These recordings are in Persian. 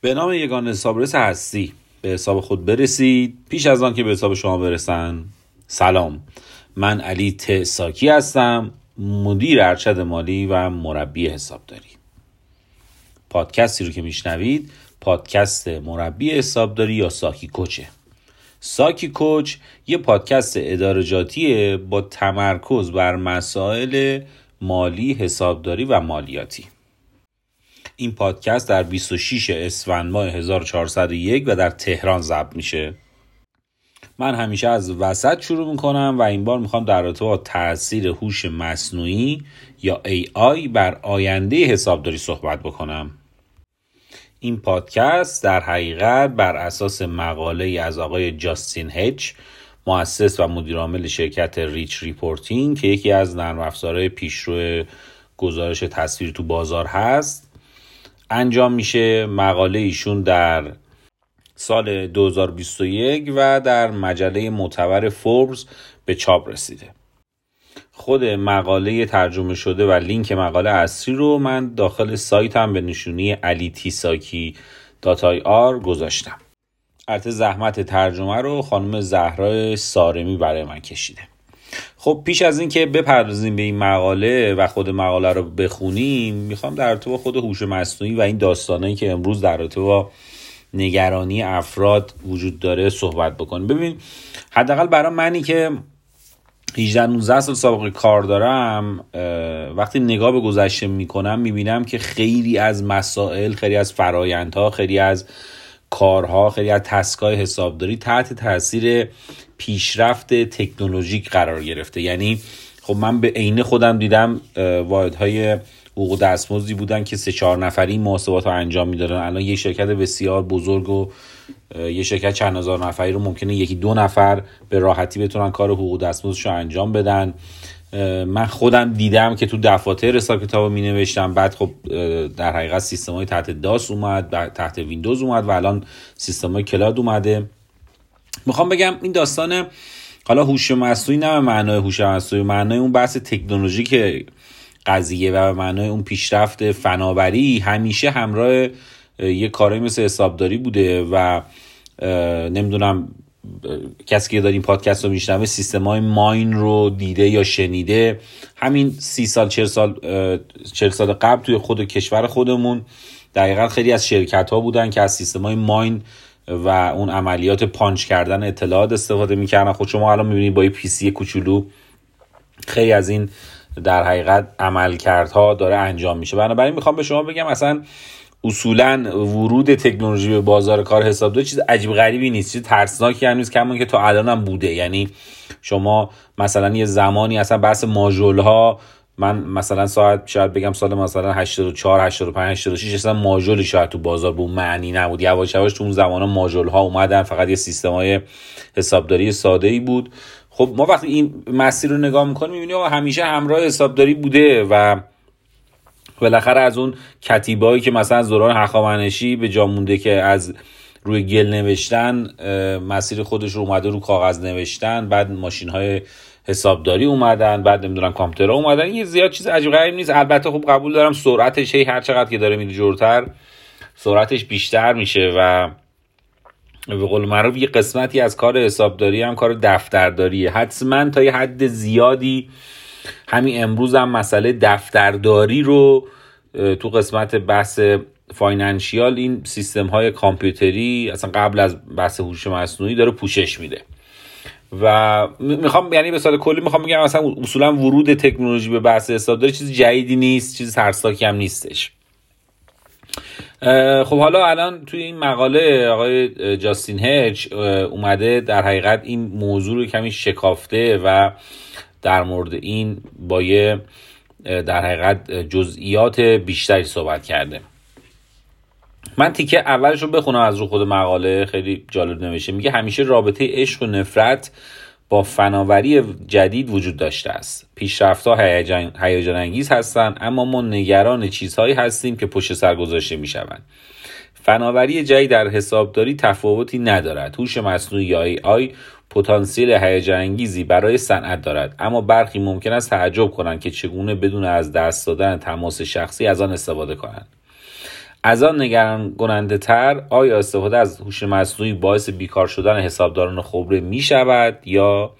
به نام یگان حسابرس هستی. به حساب خود برسید. پیش از آن که به حساب شما برسن سلام. من علی ت ساکی هستم مدیر ارشد مالی و مربی حسابداری. پادکستی رو که میشنوید پادکست مربی حسابداری یا ساکی کوچه. ساکی کوچ یه پادکست ادارجاتیه با تمرکز بر مسائل مالی حسابداری و مالیاتی. این پادکست در 26 اسفند ماه 1401 و در تهران ضبط میشه. من همیشه از وسط شروع می‌کنم و این بار می‌خوام در رابطه با تاثیر هوش مصنوعی یا AI بر آینده حسابداری صحبت بکنم. این پادکست در حقیقت بر اساس مقاله از آقای جاستین هچ مؤسس و مدیرعامل شرکت Reach Reporting که یکی از نرم افزارهای پیشرو گزارش تصویر تو بازار هست. انجام میشه مقاله ایشون در سال 2021 و در مجله معتبر فوربس به چاپ رسیده. خود مقاله ترجمه شده و لینک مقاله اصلی رو من داخل سایتم به نشونی علی تیساکی dot ir گذاشتم. البته زحمت ترجمه رو خانم زهرا سارمی برای من کشیده. خب پیش از اینکه بپردازیم به این مقاله و خود مقاله رو بخونیم می‌خوام در رابطه با خود هوش مصنوعی و این داستانایی که امروز در رابطه با نگرانی افراد وجود داره صحبت بکنیم. ببین حداقل برای منی که 18 19 سال سابقه کار دارم وقتی نگاه به گذشته می‌کنم می‌بینم که خیلی از مسائل خیلی از فرایندها خیلی از کارها خیلی از تسکای حسابداری تحت تاثیر پیشرفت تکنولوژیک قرار گرفته. یعنی خب من به عینه خودم دیدم واحدهای حقوق دستمزدی بودن که سه چهار نفری محاسبات رو انجام می‌دادن. الان یه شرکت بسیار بزرگ و یه شرکت چند هزار نفری رو ممکنه یکی دو نفر به راحتی بتونن کار حقوق دستمزدش رو انجام بدن. من خودم دیدم که تو دفاتر حساب کتاب می نوشتم بعد خب در حقیقت سیستم های تحت داس اومد تحت ویندوز اومد و الان سیستم های کلاد اومده. می‌خوام بگم این داستان حالا هوش مصنوعی نه معنای هوش مصنوعی معنای اون بحث تکنولوژیک قضیه و به معنای اون پیشرفت فناوری همیشه همراه یه کاری مثل حسابداری بوده و نمی‌دونم کسی که داره این پادکست رو میشنوه سیستم های ماین رو دیده یا شنیده. همین سی سال چهل سال چهل سال قبل توی خود کشور خودمون دقیقا خیلی از شرکت ها بودن که از سیستم های main و اون عملیات پانچ کردن اطلاعات استفاده می‌کردن. خود شما الان می‌بینید با یه PC کوچولو خیلی از این در حقیقت عملکردها داره انجام میشه. بنابراین می‌خوام به شما بگم اصلا اصولا ورود تکنولوژی به بازار کار حسابداری چیز عجیب غریبی نیست. چیز ترسناکی هم نیست کما اینکه تا الان هم بوده. یعنی شما مثلا یه زمانی اصلا بحث ماژول ها من مثلا ساعت شاید بگم سال مثلا 84 85 86 اصلا ماژولی شاید تو بازار به معنی نبود. یواش یواش تو اون زمان ماژول ها اومدن فقط یه سیستم های حسابداری ساده ای بود. خب ما وقتی این مسیر رو نگاه می‌کنیم می‌بینیم همیشه همراه حسابداری بوده و بالاخره از اون کتیبایی که مثلا از دوران هخامنشی به جا مونده که از روی گل نوشتن مسیر خودش رو اومده رو کاغذ نوشتن بعد ماشین های حسابداری اومدن بعد نمی‌دونم کامپیوترها اومدن. یه زیاد چیز عجیب غریب نیست. البته خب قبول دارم سرعتش هی هر چقدر که داره میره جورتر سرعتش بیشتر میشه و به قول معروف یه قسمتی از کار حسابداری هم کار دفترداریه. حتما تا یه حد زیادی همین امروز هم مسئله دفترداری رو تو قسمت بحث فاینانشیال این سیستم های کامپیوتری اصلا قبل از بحث هوش مصنوعی داره پوشش میده. و می‌خوام یعنی به سال کلی می‌خوام بگم مثلا اصولا ورود تکنولوژی به بحث حسابداری چیز جدیدی نیست چیز ترسناکی هم نیستش. خب حالا الان توی این مقاله آقای جاستین هچ اومده در حقیقت این موضوع رو کمی شکافته و در مورد این با یه در حقیقت جزئیات بیشتری صحبت کرده. من تیکه اولش رو بخونم از رو خود مقاله خیلی جالب نوشته. میگه همیشه رابطه عشق و نفرت با فناوری جدید وجود داشته است. پیشرفتها هیجان انگیز هستند اما ما نگران چیزهایی هستیم که پشت سر گذاشته می‌شوند. فناوری جدید در حسابداری تفاوتی ندارد. هوش مصنوعی یا ای آی پتانسیل هیجان انگیزی برای صنعت دارد اما برخی ممکن است تعجب کنند که چگونه بدون از دست دادن تماس شخصی از آن استفاده کنند. از آن نگران کننده تر آیا استفاده از هوش مصنوعی باعث بیکار شدن حسابداران خبره می شود یا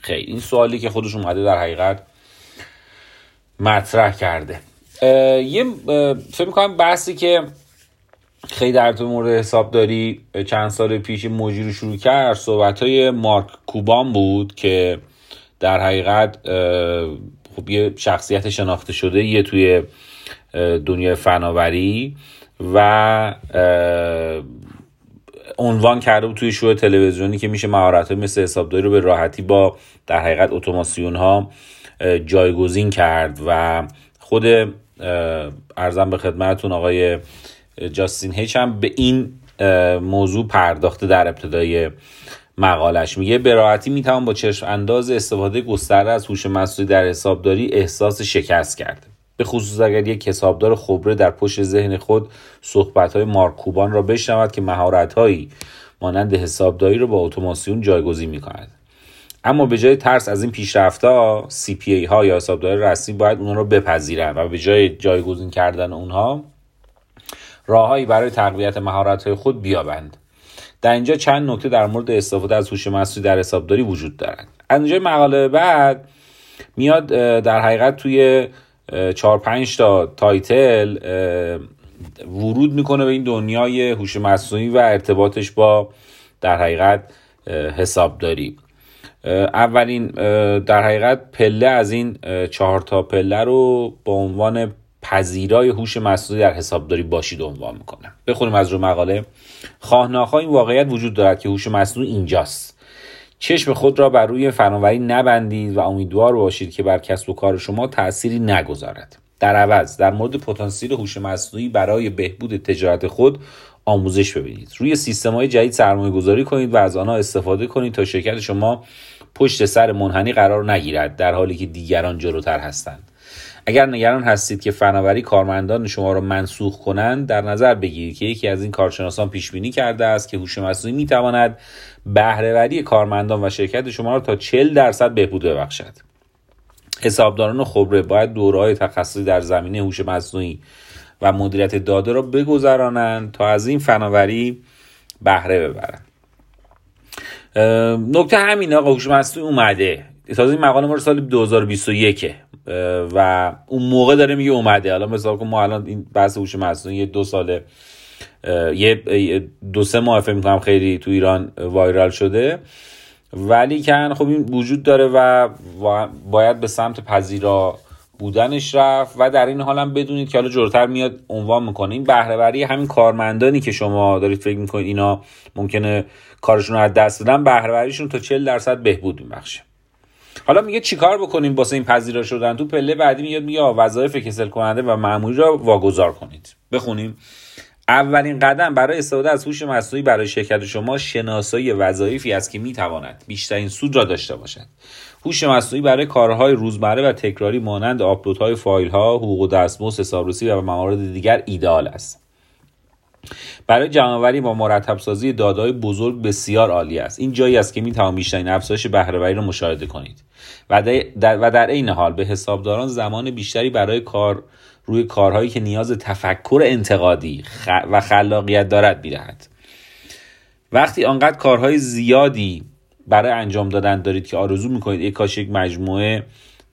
خیلی این سوالی که خودش اومده در حقیقت مطرح کرده. یه فکر می‌کنم بحثی که خیلی در تو مورد حسابداری چند سال پیش موجی رو شروع کرد صحبت های مارک کوبان بود که در حقیقت خب یه شخصیت شناخته شده یه توی دنیای فناوری. و عنوان کرده بود توی شو تلویزیونی که میشه مهارت مثل حسابداری رو به راحتی با در حقیقت اتوماسیون ها جایگزین کرد و خود ارزم به خدمتتون آقای جاستین هیچ هم به این موضوع پرداخته در ابتدای مقالش. میگه به راحتی می‌توان با چشم انداز استفاده گسترده از هوش مصنوعی در حسابداری احساس شکست کرده به خصوص اگر یک حسابدار خبره در پشت ذهن خود صحبت های مارکوبان را بشنود که مهارت هایی مانند حسابداری را با اتوماسیون جایگزین می کند اما به جای ترس از این پیشرفت ها CPA ها یا حسابدار رسمی باید اونها را بپذیرند و به جای جایگزین کردن اونها راههایی برای تقویت مهارت های خود بیابند. در اینجا چند نکته در مورد استفاده از هوش مصنوعی در حسابداری وجود دارند. از اینجا مقاله بعد میاد در حقیقت توی چهار پنج تا تایتل ورود می‌کنه به این دنیای هوش مصنوعی و ارتباطش با در حقیقت حسابداری. اولین در حقیقت پله از این چهار تا پله رو با عنوان پذیرای هوش مصنوعی در حسابداری باشید عنوان می‌کنه. بخونیم از رو مقاله. خواه این واقعیت وجود دارد که هوش مصنوعی اینجاست. چشم خود را بر روی فناوری نبندید و امیدوار باشید که بر کسب و کار شما تأثیری نگذارد. در عوض در مورد پتانسیل هوش مصنوعی برای بهبود تجارت خود آموزش ببینید. روی سیستم های جدید سرمایه گذاری کنید و از آنها استفاده کنید تا شرکت شما پشت سر منحنی قرار نگیرد در حالی که دیگران جلوتر هستند. اگر نگران هستید که فناوری کارمندان شما را منسوخ کنند در نظر بگیرید که یکی از این کارشناسان پیش بینی کرده است که هوش مصنوعی می تواند بهرهوری کارمندان و شرکت شما را تا 40 درصد بهبود ببخشد. حسابداران خبره باید دورهای تخصصی در زمینه هوش مصنوعی و مدیریت داده را بگذرانند تا از این فناوری بهره ببرند. نکته همین آقا هوش مصنوعی اومده. تازه این مقاله ما سال 2021 و اون موقع داره میگه اومده. حالا مثلا ما الان این بحث هوش مصنوعی یه دو ساله یه دو سه ماه فکر می‌کنم خیلی تو ایران وایرال شده. ولی کن خب این وجود داره و باید به سمت پذیرا بودنش رفت و در این حال هم بدونید که حالا جورتر میاد عنوان می‌کنه. این بهرهوری همین کارمندانی که شما دارید فکر می‌کنید اینا ممکنه کارشون رو از دست بدن بهرهوریشون تا 40 درصد بهبود میبخشه. حالا میگه چیکار بکنیم واسه این پذیرا شدن؟ تو پله بعدی میاد میگه وظایف کسل کننده و معمولی را واگذار کنید. بخونیم. اولین قدم برای استفاده از هوش مصنوعی برای شرکت شما شناسایی وظایفی است که می‌تواند بیشترین سود را داشته باشد. هوش مصنوعی برای کارهای روزمره و تکراری مانند آپلودهای فایل ها حقوق و دستمزد حسابرسی و موارد دیگر ایدئال است. برای جمعآوری با مرتب سازی دادهای بزرگ بسیار عالی است. این جایی است که می توان بیشترین افزایش بهرهوری را مشاهده کنید و در, و در عین حال به حسابداران زمان بیشتری برای کار روی کارهایی که نیاز تفکر انتقادی و خلاقیت دارد می‌دهد. وقتی آنقدر کارهای زیادی برای انجام دادن دارید که آرزو می‌کنید یک کاش یک مجموعه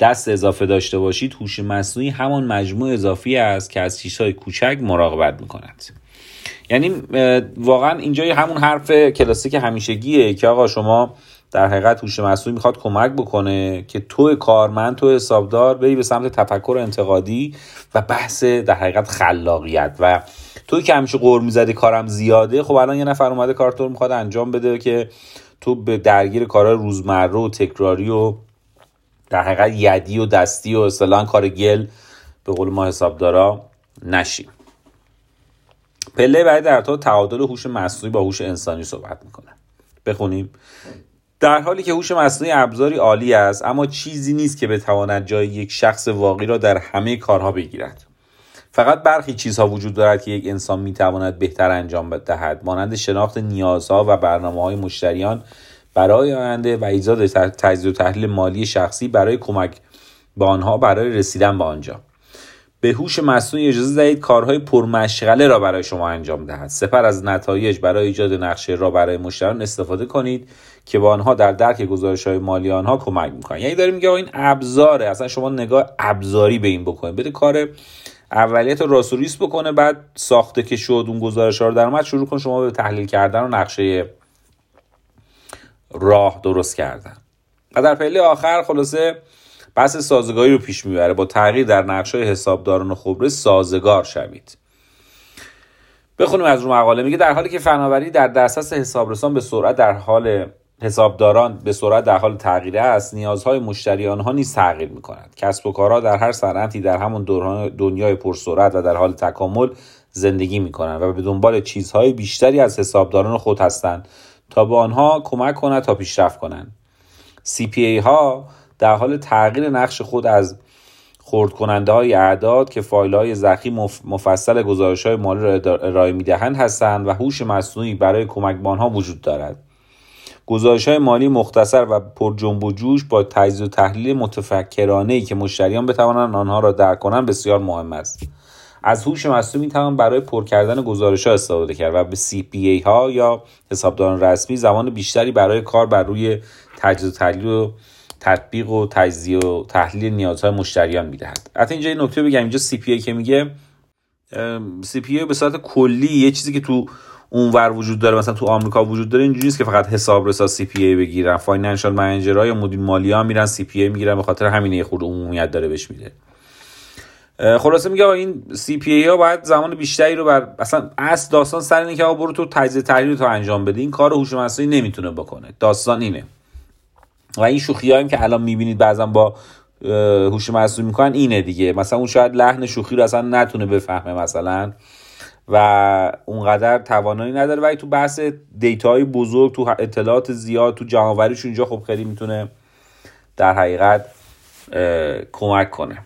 دست اضافه داشته باشید هوش مصنوعی همان مجموعه اضافی است که از چیزهای کوچک مراقبت می‌کند. یعنی واقعا اینجا همون حرف کلاسیک همیشگیه که آقا شما در حقیقت هوش مصنوعی می‌خواد کمک بکنه که تو کارمند تو حسابدار بری به سمت تفکر انتقادی و بحث در حقیقت خلاقیت. و توی که همیشه قور می‌زدی کارم زیاده خب الان یه نفر اومده کارتور می‌خواد انجام بده که تو به درگیر کارهای روزمره و تکراری و در حقیقت یدی و دستی و اصطلاحا کار گل به قول ما حسابدارا نشیم پله بعد در تو تعادل هوش مصنوعی با هوش انسانی صحبت می‌کنه. بخونیم. در حالی که هوش مصنوعی ابزاری عالی است اما چیزی نیست که بتواند جای یک شخص واقعی را در همه کارها بگیرد. فقط برخی چیزها وجود دارد که یک انسان می‌تواند بهتر انجام دهد. مانند شناخت نیازها و برنامه های مشتریان برای آینده و ایجاد تجزیه و تحلیل مالی شخصی برای کمک به آنها برای رسیدن به آنجا. به هوش مصنوعی اجازه دهید کارهای پرمشغله را برای شما انجام دهد. سپر از نتایج برای ایجاد نقشه را برای مشتریان استفاده کنید که با آنها در درک گزارش های مالی آنها کمک می‌کنن یعنی داریم میگه این ابزاره اصلا شما نگاه ابزاری به این بکنید. بده کار اولیت راسوریس بکنه بعد ساخته که شد اون گزارش ها رو در شروع کن شما به تحلیل کردن و نقشه راه درست کردن. و در پله آخر خلاصه بحث سازگاری رو پیش می‌بره. با تغییر در نقشه حسابداران خبره سازگار شوید. بخونیم از رو مقاله. میگه در حالی که فناوری در دسترس حسابرسان به سرعت در حال حسابداران به سرعت در حال تغییر است نیازهای مشتری آنها نیز تغییر می کند کسب و کارها در هر صنعتی در همون دنیای پرسرعت و در حال تکامل زندگی می کنند و به دنبال چیزهای بیشتری از حسابداران خود هستند تا به آنها کمک کند تا پیشرفت کنند. CPA ها در حال تغییر نقش خود از خورد کننده های اعداد که فایل های زخی مفصل گزارش های مالی را ارائه می دهند هستند و هوش مصنوعی برای کمک به آنها وجود دارد. گزارش های مالی مختصر و پر جنب و جوش با تجزیه و تحلیل متفکرانه ای که مشتریان بتوانند آنها را درک کنند بسیار مهم است. از هوش مصنوعی توان برای پر کردن گزارش ها استفاده کرد و به CPA ها یا حسابداران رسمی زمان بیشتری برای کار بر روی تجزیه و تحلیل و تطبیق و تجزیه و تحلیل نیازهای مشتریان می‌دهد. حتی اینجا یه نکته بگم اینجا CPA که میگه CPA به صورت کلی یه چیزی که تو اونور وجود داره مثلا تو آمریکا وجود داره اینجوری نیست که فقط حسابرسا CPA بگیرن. financial manager ها یا مدیر مالی ها میرن CPA می‌گیرن به خاطر همین یه خورده عمومیت داره بهش میده. خلاصه میگه این سی پی ای ها باید زمان بیشتری رو بر اصلا اصل داستان سر اینه که برو تو تجزیه تحلیل تو انجام بده این کار هوش مصنوعی نمی‌تونه بکنه. داستان اینه. و این شوخی هایی که الان می‌بینید بعضا با هوش مصنوعی می‌کنن اینه دیگه. مثلا اون شاید لحن شوخی رو اصلا نتونه بفهمه مثلا و اونقدر توانایی نداره. ولی تو بحث های بزرگ تو اطلاعات زیاد تو جمعوریش اینجا خب خیلی می‌تونه در حقیقت کمک کنه.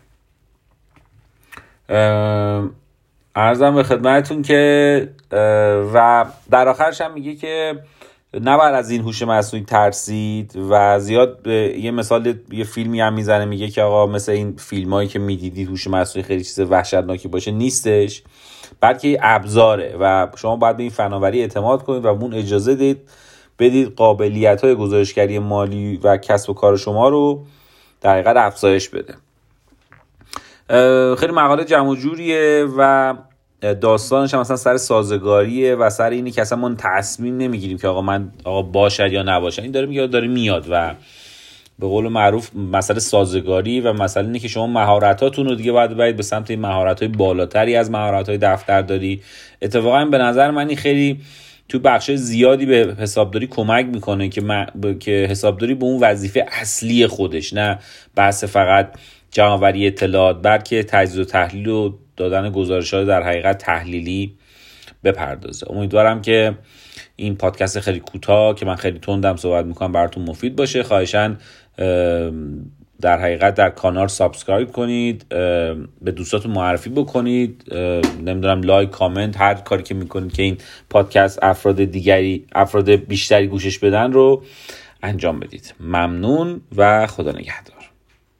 ارزم به خدمتتون که و در آخرش هم میگه که نباید از این هوش مصنوعی ترسید و زیاد یه مثال یه فیلمی هم می‌زنه میگه که آقا مثل این فیلم هایی که می‌دیدید هوش مصنوعی خیلی چیز وحشتناکی باشه نیستش بلکه ابزاره و شما باید به این فناوری اعتماد کنید و اون اجازه دید بدید قابلیت های گزارشگری مالی و کسب و کار شما رو در حقیقت افزایش بده. خیلی مقاله جمع جوریه و داستانش هم مثلا سر سازگاریه و سر اینی که اصلا ما تصمیم نمی‌گیریم که آقا من آقا باشد یا نباشد. این داره میگه داره میاد و به قول معروف مسئله سازگاری و مسئله اینه که شما مهارتاتون رو دیگه باید باید به سمت مهارت بالاتری از مهارت های دفتر داری اتفاقا به نظر من این خیلی تو بخش زیادی به حسابداری کمک می‌کنه که, که حسابداری به اون وظیفه اصلی خودش نه بحث فقط جمع‌آوری اطلاعات بلکه تجزیه و تحلیل و دادن گزارش های در حقیقت تحلیلی بپردازه. امیدوارم که این پادکست خیلی کوتاه که من خیلی تندم صحبت می‌کنم براتون مفید باشه. خواهشا در حقیقت در کانال subscribe کنید به دوستاتون معرفی بکنید. نمی‌دونم لایک کامنت هر کاری که می‌کنید که این پادکست افراد دیگری افراد بیشتری گوشش بدن رو انجام بدید. ممنون و خدا نگهدار.